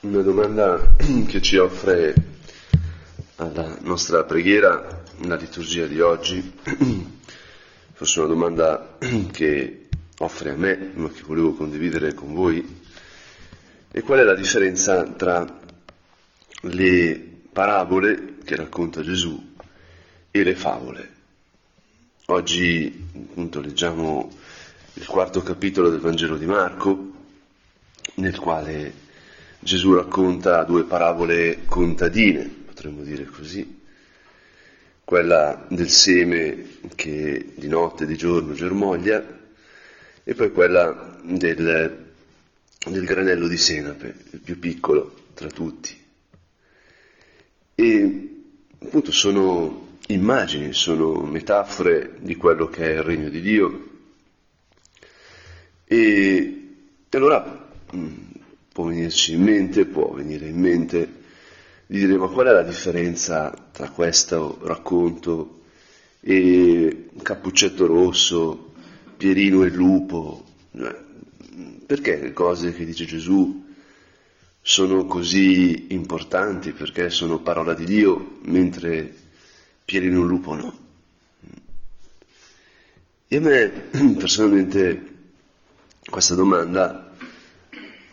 Una domanda che ci offre alla nostra preghiera la liturgia di oggi, forse una domanda che offre a me, ma che volevo condividere con voi, è qual è la differenza tra le parabole che racconta Gesù e le favole. Oggi appunto leggiamo il quarto capitolo del Vangelo di Marco, nel quale Gesù racconta due parabole contadine, potremmo dire così, quella del seme che di notte e di giorno germoglia e poi quella del, del granello di senape, il più piccolo tra tutti. E appunto sono immagini, sono metafore di quello che è il regno di Dio. E, e allora mm, può venirci in mente, può venire in mente di dire ma qual è la differenza tra questo racconto e Cappuccetto Rosso, Pierino e lupo? Perché le cose che dice Gesù sono così importanti? Perché sono parola di Dio, mentre Pierino e lupo no? E a me personalmente questa domanda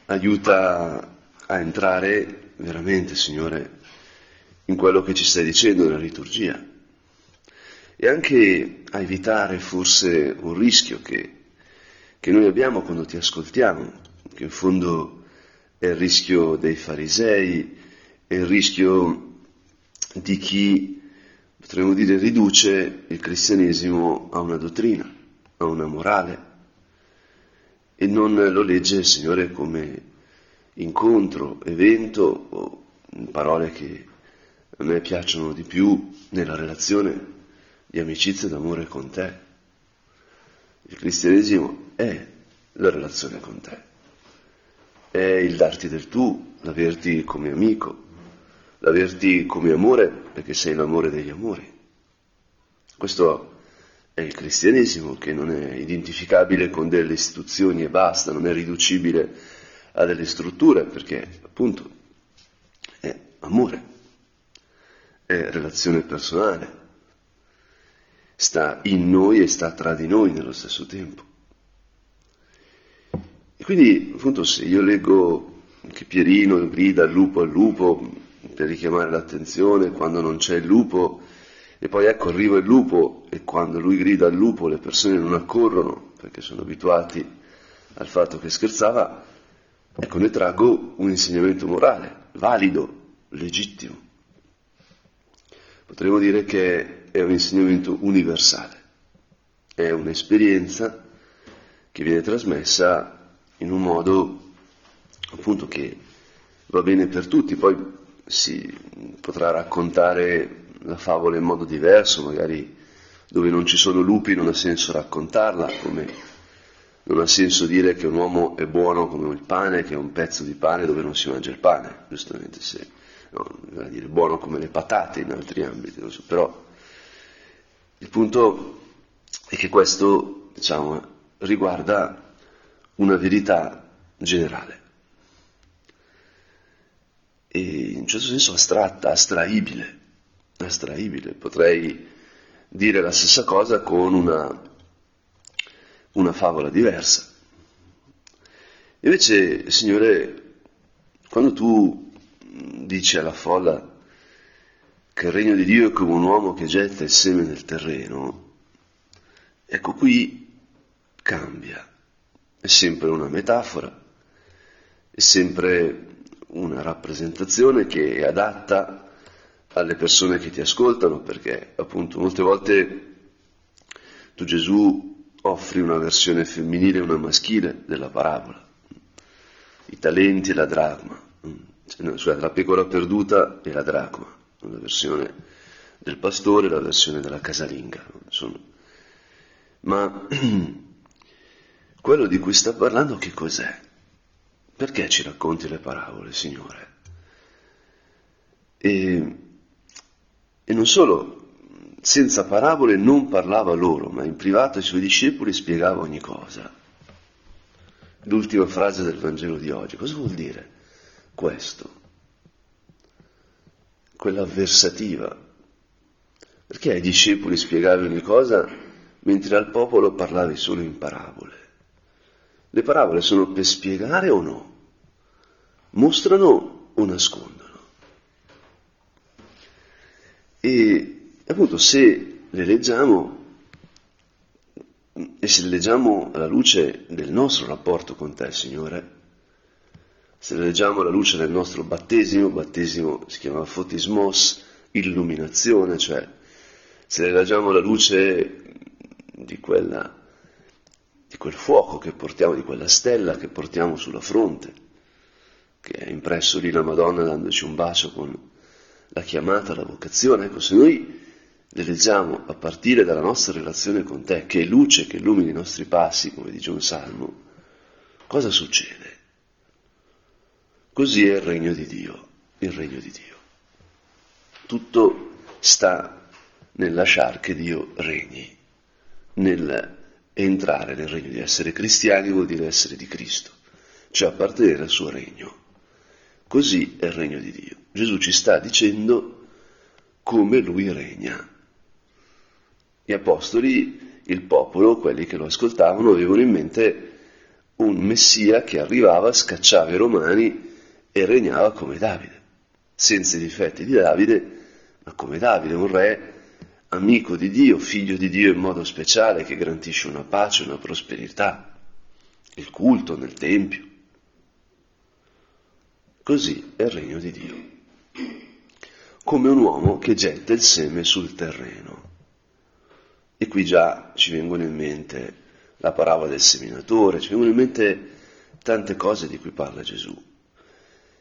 aiuta a entrare veramente, Signore, in quello che ci stai dicendo nella liturgia. E anche a evitare forse un rischio che, che noi abbiamo quando ti ascoltiamo, che in fondo è il rischio dei farisei, è il rischio di chi, potremmo dire, riduce il cristianesimo a una dottrina, a una morale e non lo legge il Signore come incontro, evento o parole che a me piacciono di più nella relazione di amicizia e d'amore con te. Il cristianesimo è la relazione con te, è il darti del tu, l'averti come amico, l'averti come amore perché sei l'amore degli amori. Questo è il cristianesimo che non è identificabile con delle istituzioni e basta, non è riducibile a delle strutture perché appunto è amore, è relazione personale, sta in noi e sta tra di noi nello stesso tempo. E quindi appunto se io leggo che Pierino grida lupo al lupo per richiamare l'attenzione quando non c'è il lupo, e poi ecco arriva il lupo e quando lui grida al lupo le persone non accorrono perché sono abituati al fatto che scherzava, ecco ne traggo un insegnamento morale, valido, legittimo. Potremmo dire che è un insegnamento universale, è un'esperienza che viene trasmessa in un modo appunto che va bene per tutti, poi si potrà raccontare la favola in modo diverso, magari dove non ci sono lupi non ha senso raccontarla, come non ha senso dire che un uomo è buono come il pane, che è un pezzo di pane dove non si mangia il pane, giustamente se, no, bisogna dire buono come le patate in altri ambiti, so, però il punto è che questo, diciamo, riguarda una verità generale. E in un certo senso astratta, astraibile astraibile. Potrei dire la stessa cosa con una, una favola diversa. Invece, Signore, quando tu dici alla folla che il regno di Dio è come un uomo che getta il seme nel terreno, ecco qui cambia. È sempre una metafora, è sempre una rappresentazione che è adatta alle persone che ti ascoltano, perché appunto molte volte tu Gesù offri una versione femminile e una maschile della parabola, i talenti e la dracma, cioè, scusate, la pecora perduta e la dracma, la versione del pastore e la versione della casalinga. Insomma. Ma quello di cui sta parlando che cos'è? Perché ci racconti le parabole, Signore? E e non solo, senza parabole non parlava loro, ma in privato ai suoi discepoli spiegava ogni cosa. L'ultima frase del Vangelo di oggi, cosa vuol dire? questo, quella avversativa, perché ai discepoli spiegavi ogni cosa mentre al popolo parlavi solo in parabole. Le parabole sono per spiegare o no? Mostrano o nascondono? E appunto se le leggiamo e se le leggiamo alla luce del nostro rapporto con te, Signore, se le leggiamo alla luce del nostro battesimo, battesimo si chiama fotismos, illuminazione, cioè se le leggiamo alla luce di, quella, di quel fuoco che portiamo, di quella stella che portiamo sulla fronte, che è impresso lì la Madonna dandoci un bacio con la chiamata, la vocazione, ecco, se noi le leggiamo a partire dalla nostra relazione con te, che è luce che illumina i nostri passi, come dice un salmo, cosa succede? Così è il regno di Dio, il regno di Dio. Tutto sta nel lasciare che Dio regni, nel entrare nel regno di essere cristiani vuol dire essere di Cristo, cioè appartenere al suo regno. Così è il regno di Dio. Gesù ci sta dicendo come lui regna. Gli apostoli, il popolo, quelli che lo ascoltavano, avevano in mente un Messia che arrivava, scacciava i romani e regnava come Davide, senza i difetti di Davide, ma come Davide, un re amico di Dio, figlio di Dio in modo speciale, che garantisce una pace, una prosperità, il culto nel Tempio. Così è il regno di Dio, come un uomo che getta il seme sul terreno. E qui già ci vengono in mente la parabola del seminatore, ci vengono in mente tante cose di cui parla Gesù.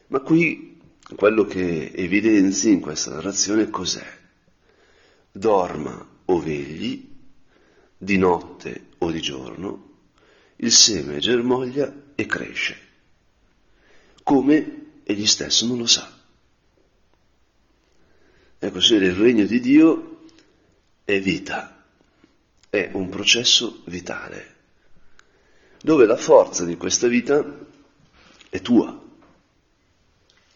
Ma qui quello che evidenzi in questa narrazione cos'è? Dorma o vegli, di notte o di giorno, il seme germoglia e cresce, come egli stesso non lo sa. Ecco, se il regno di Dio è vita, è un processo vitale, dove la forza di questa vita è tua.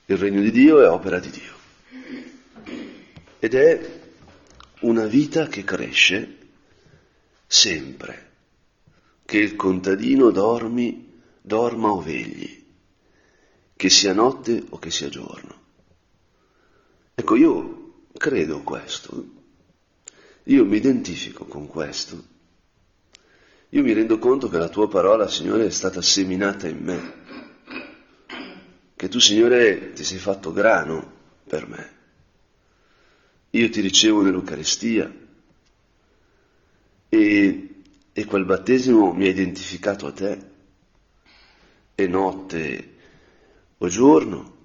Il regno di Dio è opera di Dio. Ed è una vita che cresce sempre, che il contadino dormi, dorma o vegli, che sia notte o che sia giorno. Ecco, io credo questo, io mi identifico con questo. Io mi rendo conto che la tua parola, Signore, è stata seminata in me, che tu, Signore, ti sei fatto grano per me. Io ti ricevo nell'Eucaristia e, e quel battesimo mi ha identificato a te, e notte o giorno,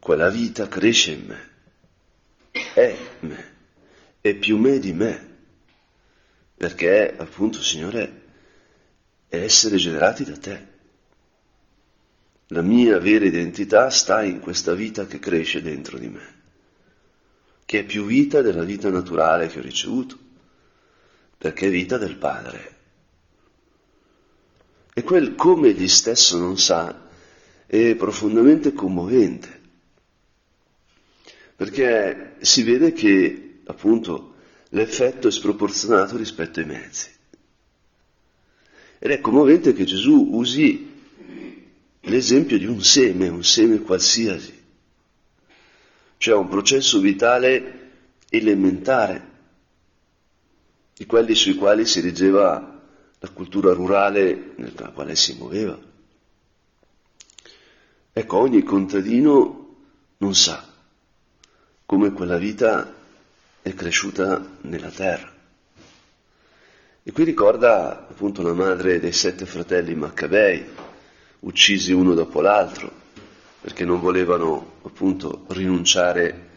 quella vita cresce in me, è me è più me di me, perché appunto, Signore, è essere generati da te. La mia vera identità sta in questa vita che cresce dentro di me, che è più vita della vita naturale che ho ricevuto, perché è vita del Padre. E quel come egli stesso non sa è profondamente commovente, perché si vede che appunto l'effetto è sproporzionato rispetto ai mezzi. Ed è commovente che Gesù usi l'esempio di un seme, un seme qualsiasi, cioè un processo vitale elementare, di quelli sui quali si reggeva la cultura rurale nella quale si muoveva. Ecco, ogni contadino non sa come quella vita è cresciuta nella terra. E qui ricorda appunto la madre dei sette fratelli Maccabei, uccisi uno dopo l'altro, perché non volevano appunto rinunciare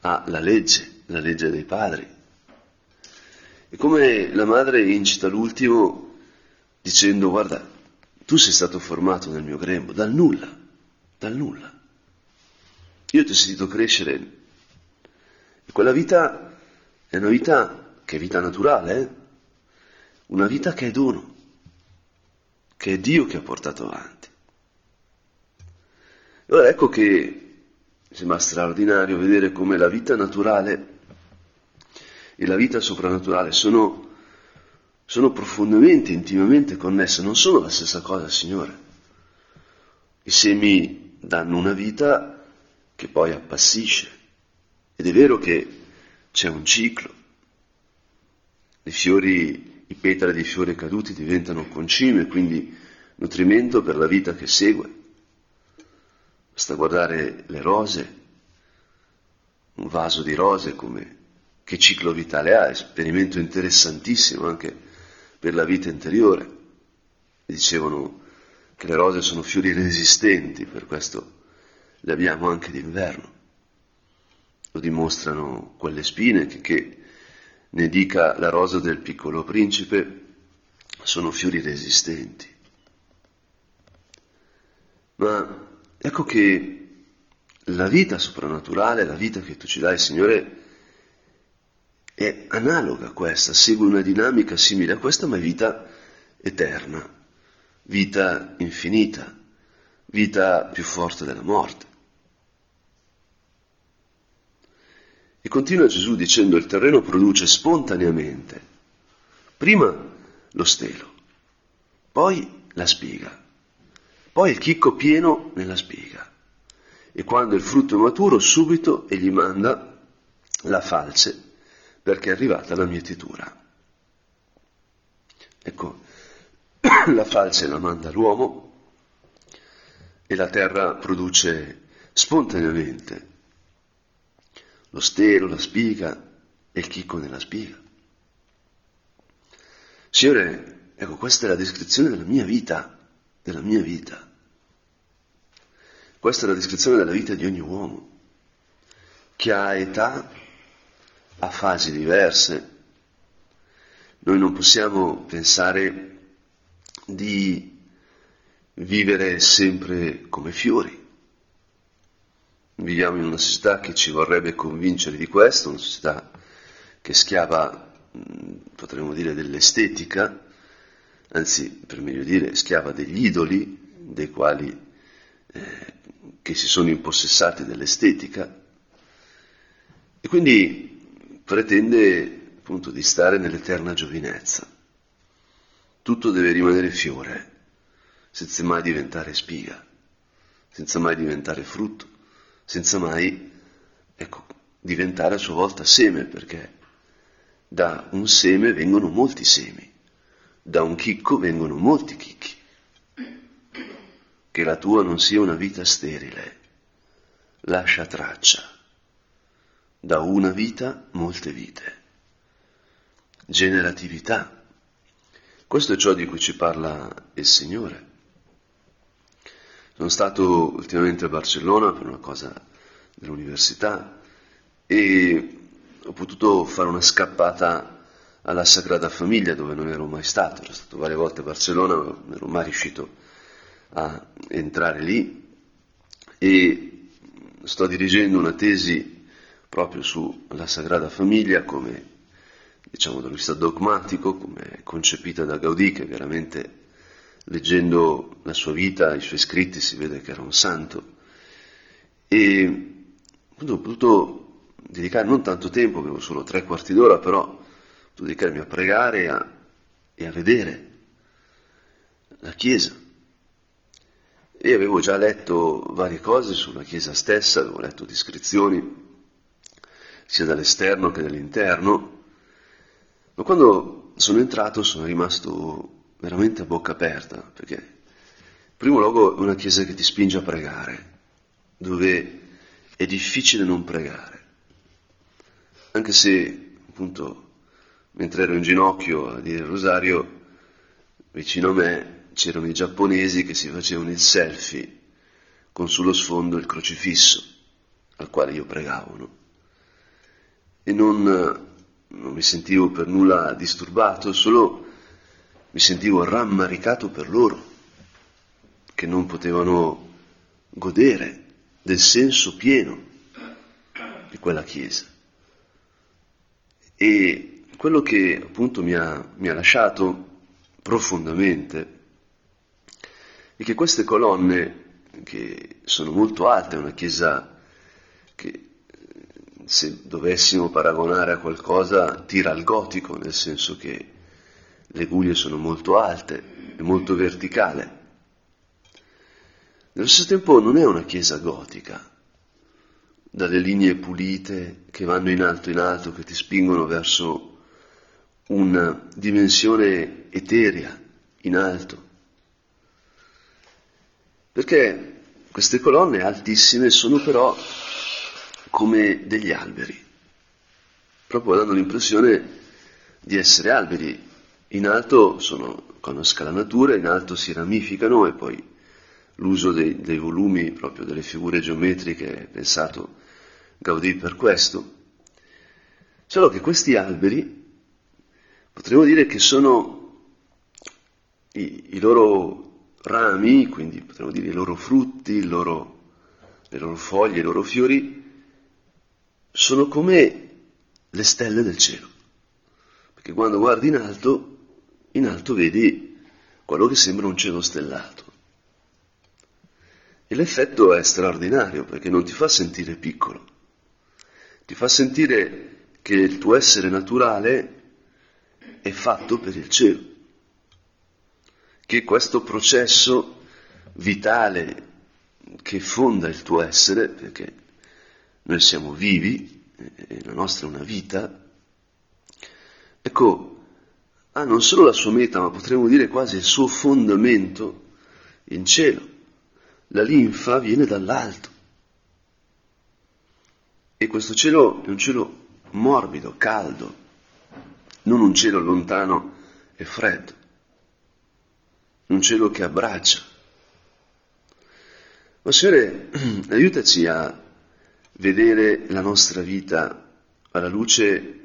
alla legge, la legge dei padri. E come la madre incita l'ultimo dicendo guarda, tu sei stato formato nel mio grembo, dal nulla, dal nulla. Io ti ho sentito crescere e quella vita è una vita che è vita naturale, eh? una vita che è dono, che è Dio che ha portato avanti. Allora ecco che sembra straordinario vedere come la vita naturale e la vita soprannaturale sono, sono profondamente, intimamente connesse, non sono la stessa cosa, Signore. I semi danno una vita che poi appassisce ed è vero che c'è un ciclo. I fiori, i petali dei fiori caduti diventano concime, quindi nutrimento per la vita che segue. Basta guardare le rose, un vaso di rose come che ciclo vitale ha, esperimento interessantissimo anche per la vita interiore. Dicevano che le rose sono fiori resistenti, per questo le abbiamo anche d'inverno. Lo dimostrano quelle spine che, che ne dica la rosa del piccolo principe, sono fiori resistenti. Ma ecco che la vita soprannaturale, la vita che tu ci dai, Signore, è analoga a questa, segue una dinamica simile a questa, ma è vita eterna, vita infinita, vita più forte della morte. E continua Gesù dicendo il terreno produce spontaneamente, prima lo stelo, poi la spiga, poi il chicco pieno nella spiga. E quando il frutto è maturo, subito egli manda la falce perché è arrivata la mietitura. Ecco, la falce la manda l'uomo e la terra produce spontaneamente lo stelo, la spiga e il chicco nella spiga. Signore, ecco, questa è la descrizione della mia vita, della mia vita. Questa è la descrizione della vita di ogni uomo, che ha età a fasi diverse. Noi non possiamo pensare di vivere sempre come fiori. Viviamo in una società che ci vorrebbe convincere di questo, una società che schiava, potremmo dire, dell'estetica, anzi, per meglio dire, schiava degli idoli, dei quali eh, che si sono impossessati dell'estetica. E quindi pretende appunto di stare nell'eterna giovinezza. Tutto deve rimanere fiore, senza mai diventare spiga, senza mai diventare frutto, senza mai, ecco, diventare a sua volta seme, perché da un seme vengono molti semi, da un chicco vengono molti chicchi. Che la tua non sia una vita sterile, lascia traccia da una vita molte vite. Generatività. Questo è ciò di cui ci parla il Signore. Sono stato ultimamente a Barcellona per una cosa dell'università e ho potuto fare una scappata alla Sagrada Famiglia dove non ero mai stato, ero stato varie volte a Barcellona, ma non ero mai riuscito a entrare lì e sto dirigendo una tesi proprio sulla Sagrada Famiglia come, diciamo, dal vista dogmatico, come concepita da Gaudì, che veramente leggendo la sua vita, i suoi scritti, si vede che era un santo. E appunto, ho potuto dedicare non tanto tempo, avevo solo tre quarti d'ora, però ho potuto dedicarmi a pregare e a, e a vedere la Chiesa. E avevo già letto varie cose sulla Chiesa stessa, avevo letto descrizioni sia dall'esterno che dall'interno, ma quando sono entrato sono rimasto veramente a bocca aperta, perché in primo luogo è una chiesa che ti spinge a pregare, dove è difficile non pregare, anche se appunto mentre ero in ginocchio a dire il rosario, vicino a me c'erano i giapponesi che si facevano il selfie con sullo sfondo il crocifisso al quale io pregavo. No? e non, non mi sentivo per nulla disturbato, solo mi sentivo rammaricato per loro, che non potevano godere del senso pieno di quella Chiesa. E quello che appunto mi ha, mi ha lasciato profondamente è che queste colonne che sono molto alte, una chiesa che se dovessimo paragonare a qualcosa tira al gotico, nel senso che le guglie sono molto alte, è molto verticale. Nello stesso tempo non è una chiesa gotica, dalle linee pulite che vanno in alto in alto, che ti spingono verso una dimensione eterea, in alto. Perché queste colonne altissime sono però come degli alberi, proprio dando l'impressione di essere alberi. In alto sono con una scalanatura, in alto si ramificano e poi l'uso dei, dei volumi, proprio delle figure geometriche, è pensato Gaudì per questo. Solo che questi alberi potremmo dire che sono i, i loro rami, quindi potremmo dire i loro frutti, loro, le loro foglie, i loro fiori, sono come le stelle del cielo. Perché quando guardi in alto, in alto vedi quello che sembra un cielo stellato. E l'effetto è straordinario perché non ti fa sentire piccolo, ti fa sentire che il tuo essere naturale è fatto per il cielo, che questo processo vitale che fonda il tuo essere, perché noi siamo vivi e la nostra è una vita, ecco, ha non solo la sua meta, ma potremmo dire quasi il suo fondamento in cielo. La linfa viene dall'alto. E questo cielo è un cielo morbido, caldo, non un cielo lontano e freddo, un cielo che abbraccia. Ma Signore, aiutaci a vedere la nostra vita alla luce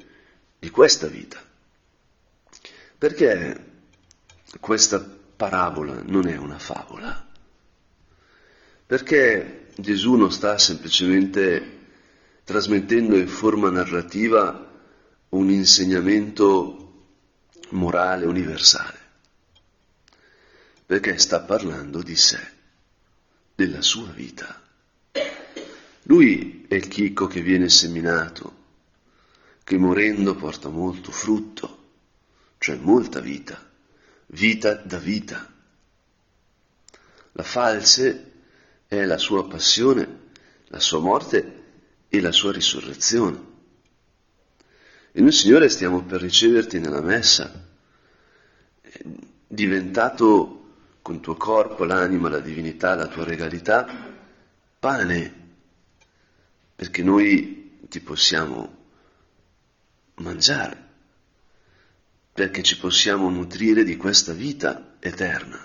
di questa vita, perché questa parabola non è una favola, perché Gesù non sta semplicemente trasmettendo in forma narrativa un insegnamento morale universale, perché sta parlando di sé, della sua vita. Lui è il chicco che viene seminato, che morendo porta molto frutto, cioè molta vita, vita da vita. La false è la sua passione, la sua morte e la sua risurrezione. E noi, Signore, stiamo per riceverti nella messa, diventato con tuo corpo, l'anima, la divinità, la tua regalità, pane, perché noi ti possiamo mangiare, perché ci possiamo nutrire di questa vita eterna.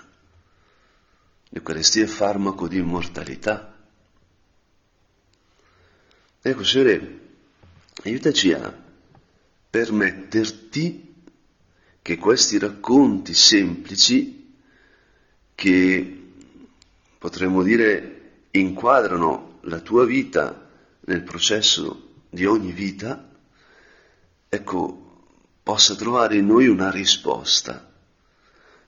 L'Eucaristia è farmaco di immortalità. Ecco, Signore, aiutaci a permetterti che questi racconti semplici, che potremmo dire inquadrano la tua vita nel processo di ogni vita, ecco, possa trovare in noi una risposta,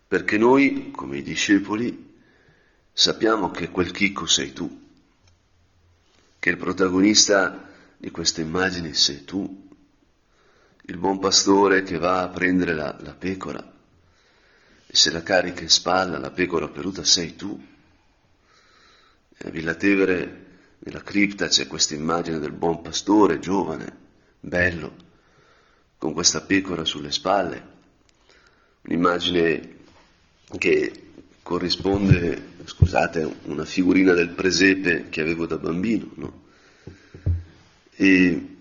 perché noi, come i discepoli, sappiamo che quel chicco sei tu che il protagonista di queste immagini sei tu, il buon pastore che va a prendere la, la pecora e se la carica in spalla, la pecora perduta sei tu. E a Villa Tevere, nella cripta, c'è questa immagine del buon pastore, giovane, bello, con questa pecora sulle spalle, un'immagine che corrisponde, scusate, una figurina del presepe che avevo da bambino, no? E,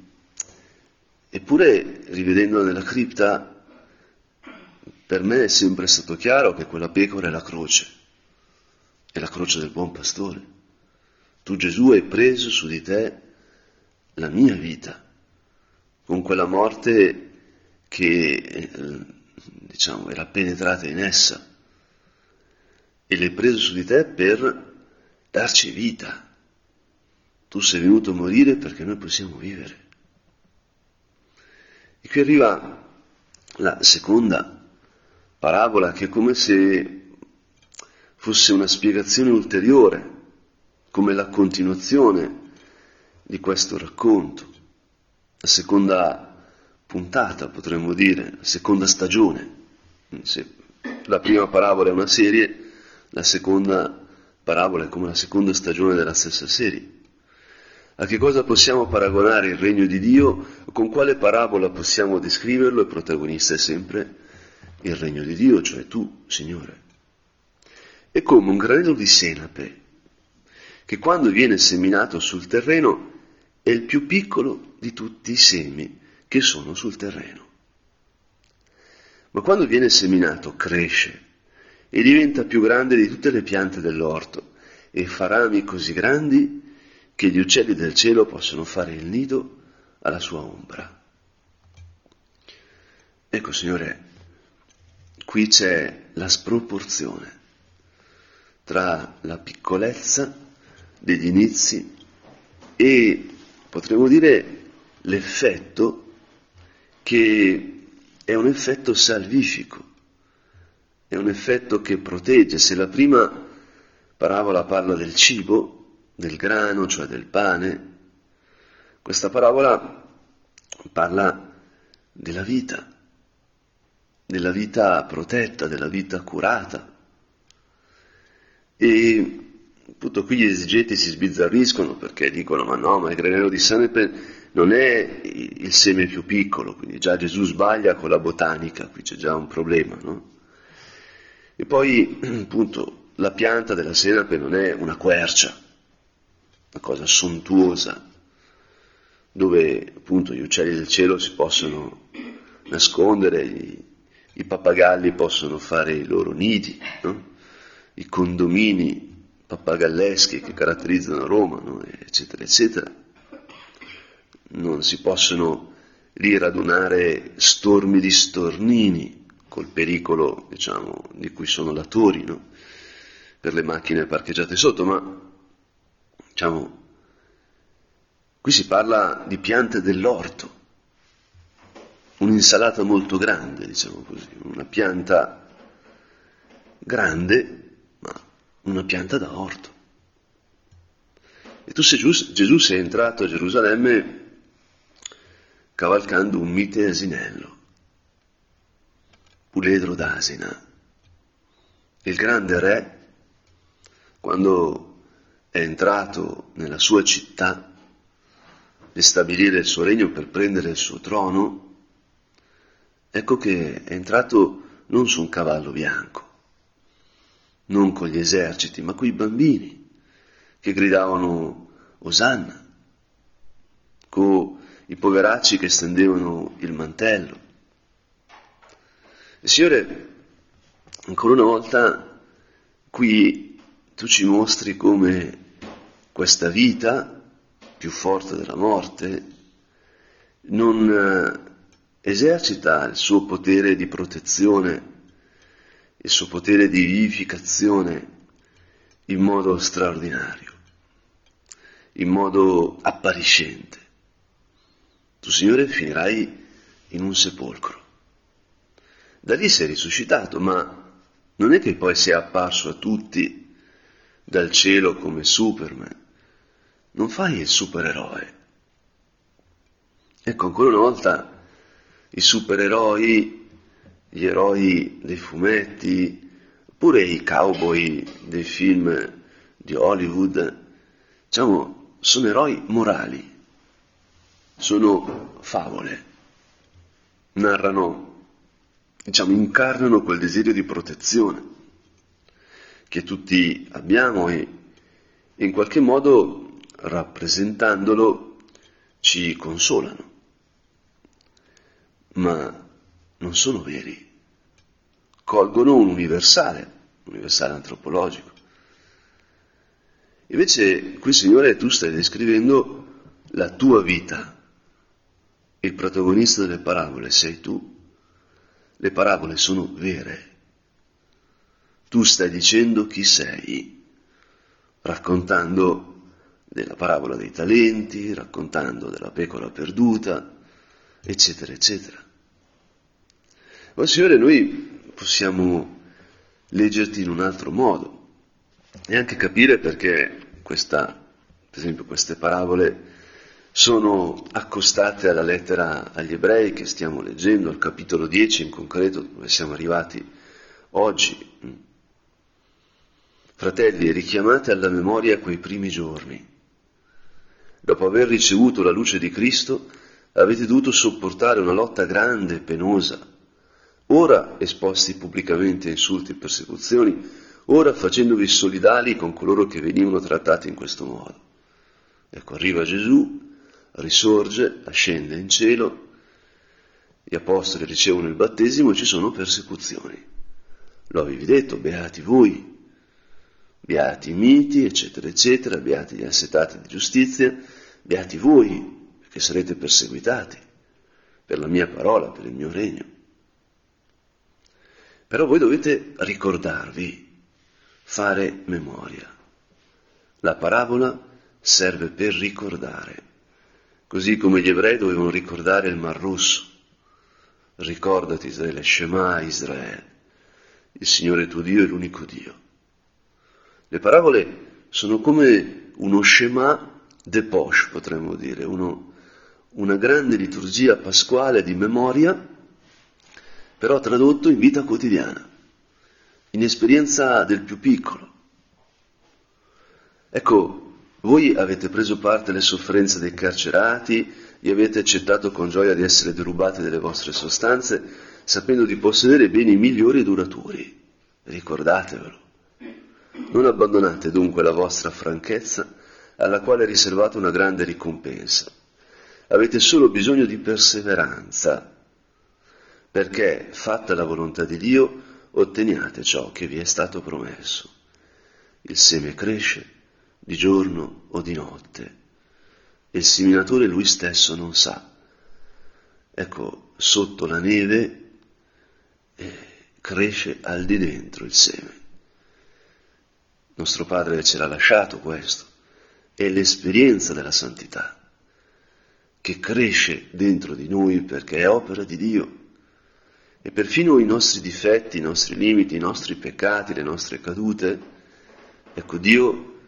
eppure, rivedendola nella cripta, per me è sempre stato chiaro che quella pecora è la croce, è la croce del buon pastore. Tu Gesù hai preso su di te la mia vita, con quella morte che, eh, diciamo, era penetrata in essa e l'hai preso su di te per darci vita. Tu sei venuto a morire perché noi possiamo vivere. E qui arriva la seconda parabola che è come se fosse una spiegazione ulteriore come la continuazione di questo racconto, la seconda puntata potremmo dire, la seconda stagione. Se la prima parabola è una serie, la seconda parabola è come la seconda stagione della stessa serie. A che cosa possiamo paragonare il regno di Dio? Con quale parabola possiamo descriverlo? Il protagonista è sempre il regno di Dio, cioè tu, Signore. È come un granello di senape che quando viene seminato sul terreno è il più piccolo di tutti i semi che sono sul terreno. Ma quando viene seminato cresce e diventa più grande di tutte le piante dell'orto e fa rami così grandi che gli uccelli del cielo possono fare il nido alla sua ombra. Ecco, Signore, qui c'è la sproporzione tra la piccolezza degli inizi e, potremmo dire, l'effetto che è un effetto salvifico, è un effetto che protegge. Se la prima parabola parla del cibo, del grano, cioè del pane. Questa parabola parla della vita, della vita protetta, della vita curata. E appunto qui gli esegeti si sbizzarriscono perché dicono ma no, ma il granello di sanepe non è il seme più piccolo, quindi già Gesù sbaglia con la botanica, qui c'è già un problema, no? E poi appunto la pianta della senape non è una quercia, una cosa sontuosa, dove appunto gli uccelli del cielo si possono nascondere, i, i pappagalli possono fare i loro nidi, no? i condomini pappagalleschi che caratterizzano Roma, no? eccetera, eccetera. Non si possono lì radunare stormi di stornini col pericolo, diciamo, di cui sono latori, no? per le macchine parcheggiate sotto, ma Diciamo, qui si parla di piante dell'orto, un'insalata molto grande, diciamo così, una pianta grande, una pianta da orto. E tu sei, Gesù sei entrato a Gerusalemme cavalcando un mite asinello, puledro d'asina. Il grande re, quando è entrato nella sua città e stabilire il suo regno per prendere il suo trono, ecco che è entrato non su un cavallo bianco, non con gli eserciti, ma con i bambini che gridavano Osanna, con i poveracci che stendevano il mantello. Il Signore, ancora una volta, qui tu ci mostri come questa vita, più forte della morte, non eh, esercita il suo potere di protezione, il suo potere di vivificazione in modo straordinario, in modo appariscente. Tu, Signore, finirai in un sepolcro. Da lì sei risuscitato, ma non è che poi sei apparso a tutti dal cielo come Superman. Non fai il supereroe. Ecco, ancora una volta i supereroi, gli eroi dei fumetti, oppure i cowboy dei film di Hollywood, diciamo, sono eroi morali, sono favole, narrano, diciamo, incarnano quel desiderio di protezione che tutti abbiamo e in qualche modo rappresentandolo ci consolano, ma non sono veri, colgono un universale, un universale antropologico. Invece qui, Signore, tu stai descrivendo la tua vita, il protagonista delle parabole sei tu, le parabole sono vere tu stai dicendo chi sei, raccontando della parabola dei talenti, raccontando della pecora perduta, eccetera, eccetera. Ma Signore, noi possiamo leggerti in un altro modo e anche capire perché questa, per esempio queste parabole sono accostate alla lettera agli ebrei che stiamo leggendo, al capitolo 10 in concreto, dove siamo arrivati oggi. Fratelli, richiamate alla memoria quei primi giorni. Dopo aver ricevuto la luce di Cristo, avete dovuto sopportare una lotta grande e penosa, ora esposti pubblicamente a insulti e persecuzioni, ora facendovi solidali con coloro che venivano trattati in questo modo. Ecco, arriva Gesù, risorge, ascende in cielo, gli apostoli ricevono il battesimo e ci sono persecuzioni. Lo avevi detto, beati voi, beati i miti, eccetera, eccetera, beati gli assetati di giustizia, beati voi, perché sarete perseguitati per la mia parola, per il mio regno. Però voi dovete ricordarvi, fare memoria. La parabola serve per ricordare così come gli ebrei dovevano ricordare il Mar Rosso. Ricordati Israele, Shema Israele, il Signore tuo Dio è l'unico Dio. Le parabole sono come uno Shema de poche, potremmo dire, uno, una grande liturgia pasquale di memoria, però tradotto in vita quotidiana, in esperienza del più piccolo. Ecco, voi avete preso parte alle sofferenze dei carcerati e avete accettato con gioia di essere derubati delle vostre sostanze, sapendo di possedere beni migliori e duraturi. Ricordatevelo. Non abbandonate dunque la vostra franchezza, alla quale è riservata una grande ricompensa. Avete solo bisogno di perseveranza, perché, fatta la volontà di Dio, otteniate ciò che vi è stato promesso. Il seme cresce, di giorno o di notte, e il seminatore lui stesso non sa. Ecco, sotto la neve eh, cresce al di dentro il seme. Nostro Padre ce l'ha lasciato questo, è l'esperienza della santità che cresce dentro di noi perché è opera di Dio. E perfino i nostri difetti, i nostri limiti, i nostri peccati, le nostre cadute, ecco Dio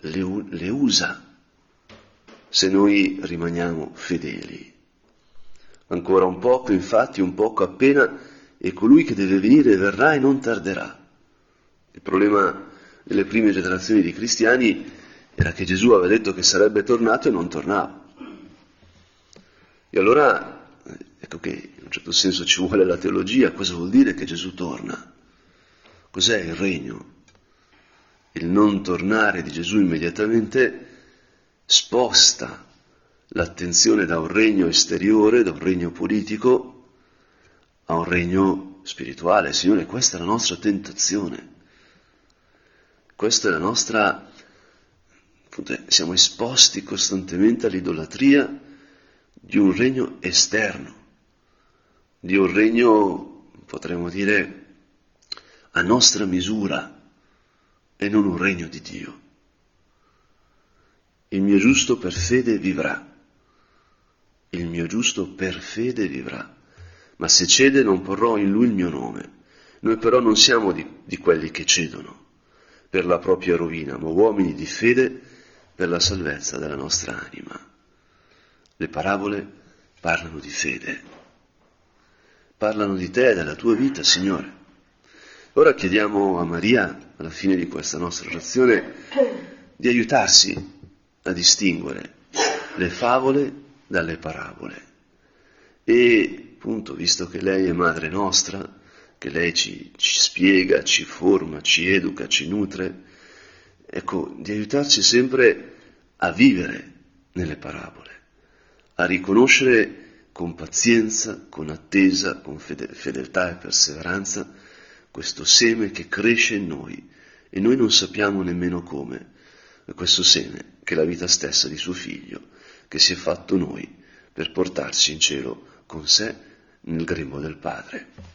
le, le usa se noi rimaniamo fedeli. Ancora un poco, infatti, un poco appena, e colui che deve venire verrà e non tarderà. Il problema delle prime generazioni di cristiani era che Gesù aveva detto che sarebbe tornato e non tornava. E allora, ecco che certo senso ci vuole la teologia, cosa vuol dire che Gesù torna? Cos'è il regno? il non tornare di Gesù immediatamente sposta l'attenzione da un regno esteriore, da un regno politico, a un regno spirituale. Signore, questa è la nostra tentazione. Questa è la nostra... Siamo esposti costantemente all'idolatria di un regno esterno, di un regno, potremmo dire, a nostra misura e non un regno di Dio. Il mio giusto per fede vivrà. Il mio giusto per fede vivrà. Ma se cede non porrò in lui il mio nome. Noi però non siamo di, di quelli che cedono per la propria rovina, ma uomini di fede per la salvezza della nostra anima. Le parabole parlano di fede, parlano di te e della tua vita, Signore. Ora chiediamo a Maria alla fine di questa nostra orazione di aiutarsi a distinguere le favole dalle parabole. E appunto, visto che lei è madre nostra, che lei ci, ci spiega, ci forma, ci educa, ci nutre, ecco, di aiutarci sempre a vivere nelle parabole, a riconoscere con pazienza, con attesa, con fedeltà e perseveranza questo seme che cresce in noi e noi non sappiamo nemmeno come, questo seme che è la vita stessa di suo figlio, che si è fatto noi per portarci in cielo con sé nel grembo del Padre.